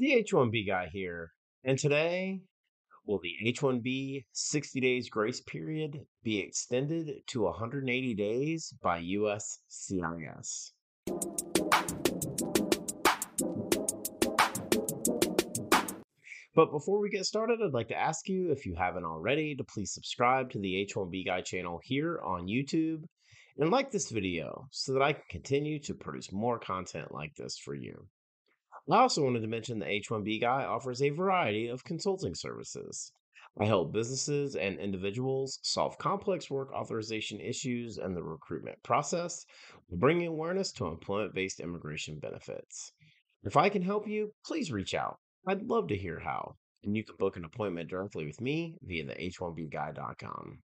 The H-1B guy here. And today, will the H-1B 60 days grace period be extended to 180 days by US CIS? But before we get started, I'd like to ask you, if you haven't already, to please subscribe to the H1B Guy channel here on YouTube and like this video so that I can continue to produce more content like this for you. I also wanted to mention the H1B Guy offers a variety of consulting services. I help businesses and individuals solve complex work authorization issues and the recruitment process, bringing awareness to employment based immigration benefits. If I can help you, please reach out. I'd love to hear how, and you can book an appointment directly with me via the h1bguy.com.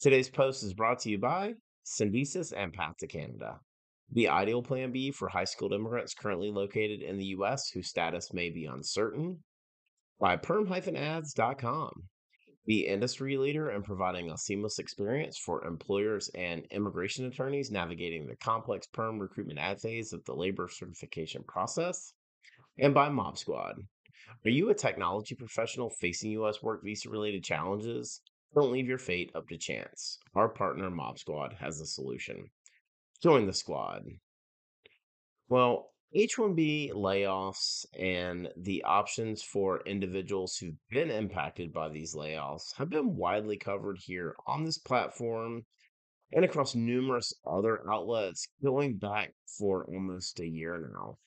Today's post is brought to you by Syndesus and Path to Canada, the ideal plan B for high skilled immigrants currently located in the U.S. whose status may be uncertain, by perm-ads.com, the industry leader in providing a seamless experience for employers and immigration attorneys navigating the complex perm recruitment ad phase of the labor certification process, and by Mob Squad. Are you a technology professional facing U.S. work visa related challenges? Don't leave your fate up to chance. Our partner, Mob Squad, has a solution. Join the squad. Well, H 1B layoffs and the options for individuals who've been impacted by these layoffs have been widely covered here on this platform and across numerous other outlets going back for almost a year now.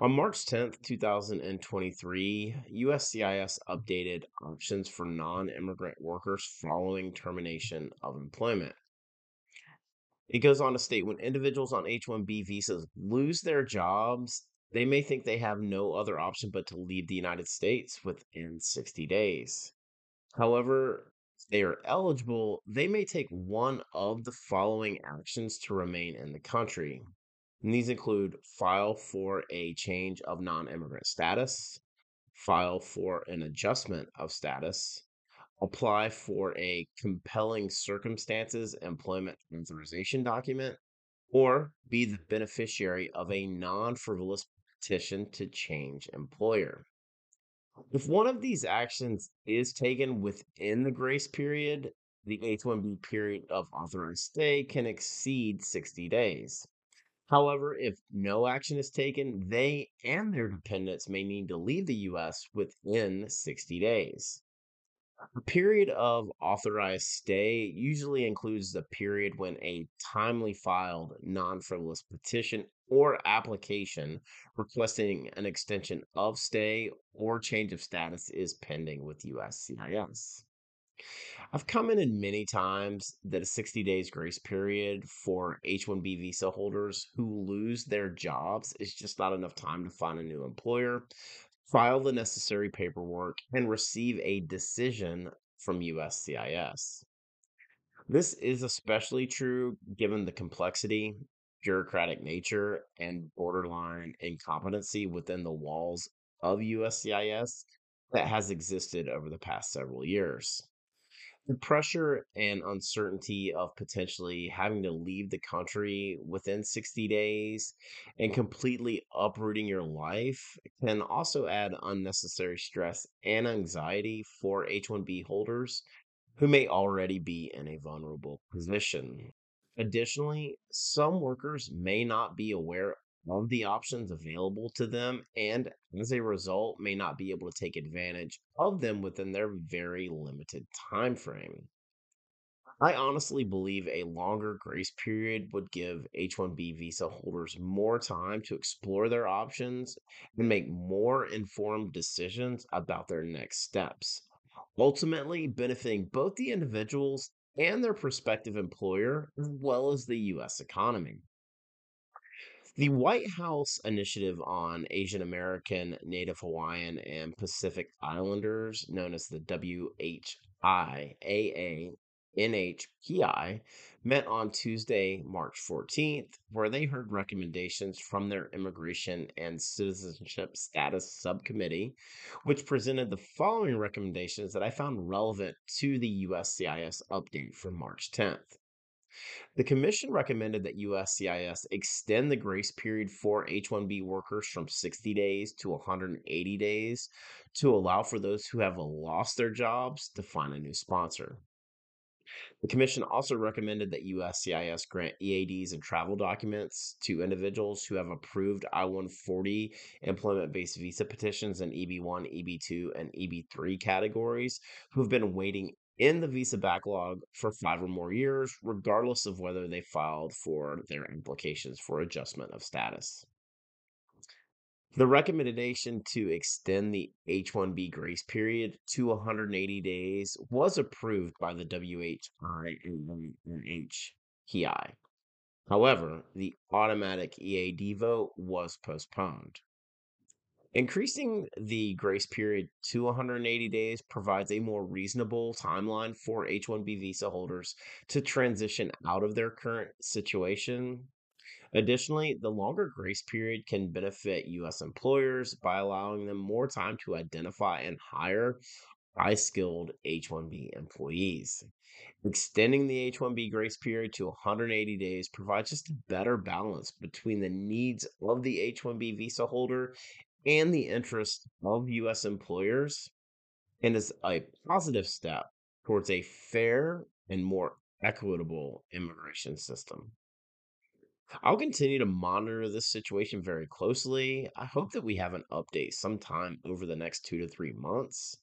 On March 10th, 2023, USCIS updated options for non immigrant workers following termination of employment. It goes on to state when individuals on H 1B visas lose their jobs, they may think they have no other option but to leave the United States within 60 days. However, if they are eligible, they may take one of the following actions to remain in the country. And these include file for a change of non immigrant status, file for an adjustment of status, apply for a compelling circumstances employment authorization document, or be the beneficiary of a non frivolous petition to change employer. If one of these actions is taken within the grace period, the H 1B period of authorized stay can exceed 60 days. However, if no action is taken, they and their dependents may need to leave the U.S. within 60 days. A period of authorized stay usually includes the period when a timely filed non frivolous petition or application requesting an extension of stay or change of status is pending with USCIS. I've commented many times that a 60 days grace period for H 1B visa holders who lose their jobs is just not enough time to find a new employer, file the necessary paperwork, and receive a decision from USCIS. This is especially true given the complexity, bureaucratic nature, and borderline incompetency within the walls of USCIS that has existed over the past several years the pressure and uncertainty of potentially having to leave the country within 60 days and completely uprooting your life can also add unnecessary stress and anxiety for H1B holders who may already be in a vulnerable position. Additionally, some workers may not be aware of the options available to them and as a result may not be able to take advantage of them within their very limited time frame. I honestly believe a longer grace period would give H1B visa holders more time to explore their options and make more informed decisions about their next steps, ultimately benefiting both the individuals and their prospective employer as well as the US economy. The White House initiative on Asian American, Native Hawaiian, and Pacific Islanders, known as the WHIAA NHPI, met on Tuesday, March 14th, where they heard recommendations from their Immigration and Citizenship Status Subcommittee, which presented the following recommendations that I found relevant to the USCIS update from March 10th. The commission recommended that USCIS extend the grace period for H 1B workers from 60 days to 180 days to allow for those who have lost their jobs to find a new sponsor. The commission also recommended that USCIS grant EADs and travel documents to individuals who have approved I 140 employment based visa petitions in EB1, EB2, and EB3 categories who have been waiting in the visa backlog for five or more years, regardless of whether they filed for their applications for adjustment of status. The recommendation to extend the H 1B grace period to 180 days was approved by the WHI However, the automatic EAD vote was postponed. Increasing the grace period to 180 days provides a more reasonable timeline for H 1B visa holders to transition out of their current situation Additionally, the longer grace period can benefit U.S. employers by allowing them more time to identify and hire high skilled H 1B employees. Extending the H 1B grace period to 180 days provides just a better balance between the needs of the H 1B visa holder and the interests of U.S. employers and is a positive step towards a fair and more equitable immigration system. I'll continue to monitor this situation very closely. I hope that we have an update sometime over the next two to three months.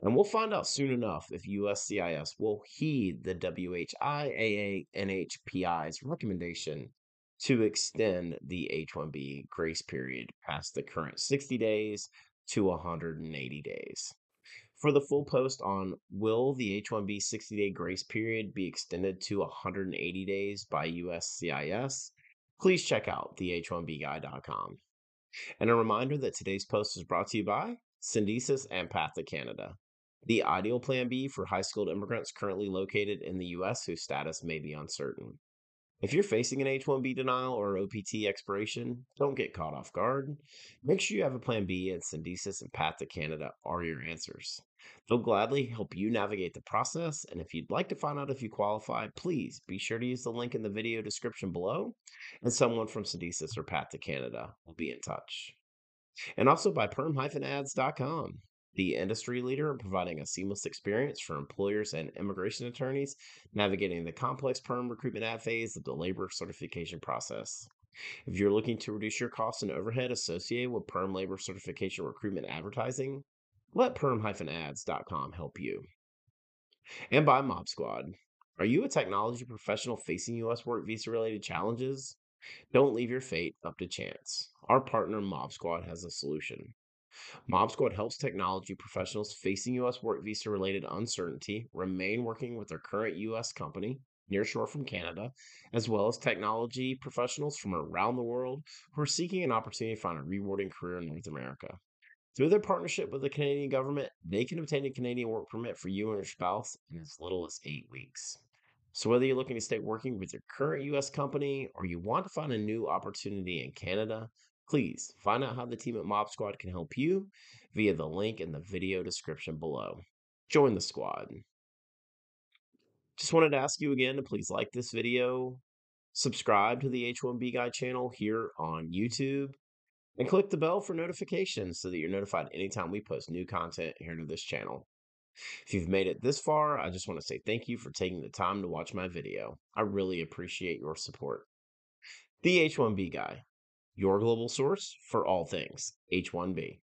And we'll find out soon enough if USCIS will heed the WHIAA NHPI's recommendation to extend the H 1B grace period past the current 60 days to 180 days. For the full post on will the H 1B 60 day grace period be extended to 180 days by USCIS, please check out the H1Bguy.com. And a reminder that today's post is brought to you by Syndesus and Path to Canada, the ideal plan B for high skilled immigrants currently located in the U.S. whose status may be uncertain. If you're facing an H 1B denial or OPT expiration, don't get caught off guard. Make sure you have a plan B, and Syndesus and Path to Canada are your answers. They'll gladly help you navigate the process, and if you'd like to find out if you qualify, please be sure to use the link in the video description below, and someone from Syndesus or Path to Canada will be in touch. And also by perm-ads.com the industry leader in providing a seamless experience for employers and immigration attorneys navigating the complex perm recruitment ad phase of the labor certification process. If you're looking to reduce your costs and overhead associated with perm labor certification recruitment advertising, let perm-ads.com help you. And by Mob Squad. Are you a technology professional facing U.S. work visa related challenges? Don't leave your fate up to chance. Our partner Mob Squad has a solution. Mob Squad helps technology professionals facing U.S. work visa related uncertainty remain working with their current U.S. company, nearshore from Canada, as well as technology professionals from around the world who are seeking an opportunity to find a rewarding career in North America. Through their partnership with the Canadian government, they can obtain a Canadian work permit for you and your spouse in as little as eight weeks. So, whether you're looking to stay working with your current U.S. company or you want to find a new opportunity in Canada, Please find out how the team at Mob Squad can help you via the link in the video description below. Join the squad. Just wanted to ask you again to please like this video, subscribe to the H1B Guy channel here on YouTube, and click the bell for notifications so that you're notified anytime we post new content here to this channel. If you've made it this far, I just want to say thank you for taking the time to watch my video. I really appreciate your support. The H1B Guy, your global source for all things H1B.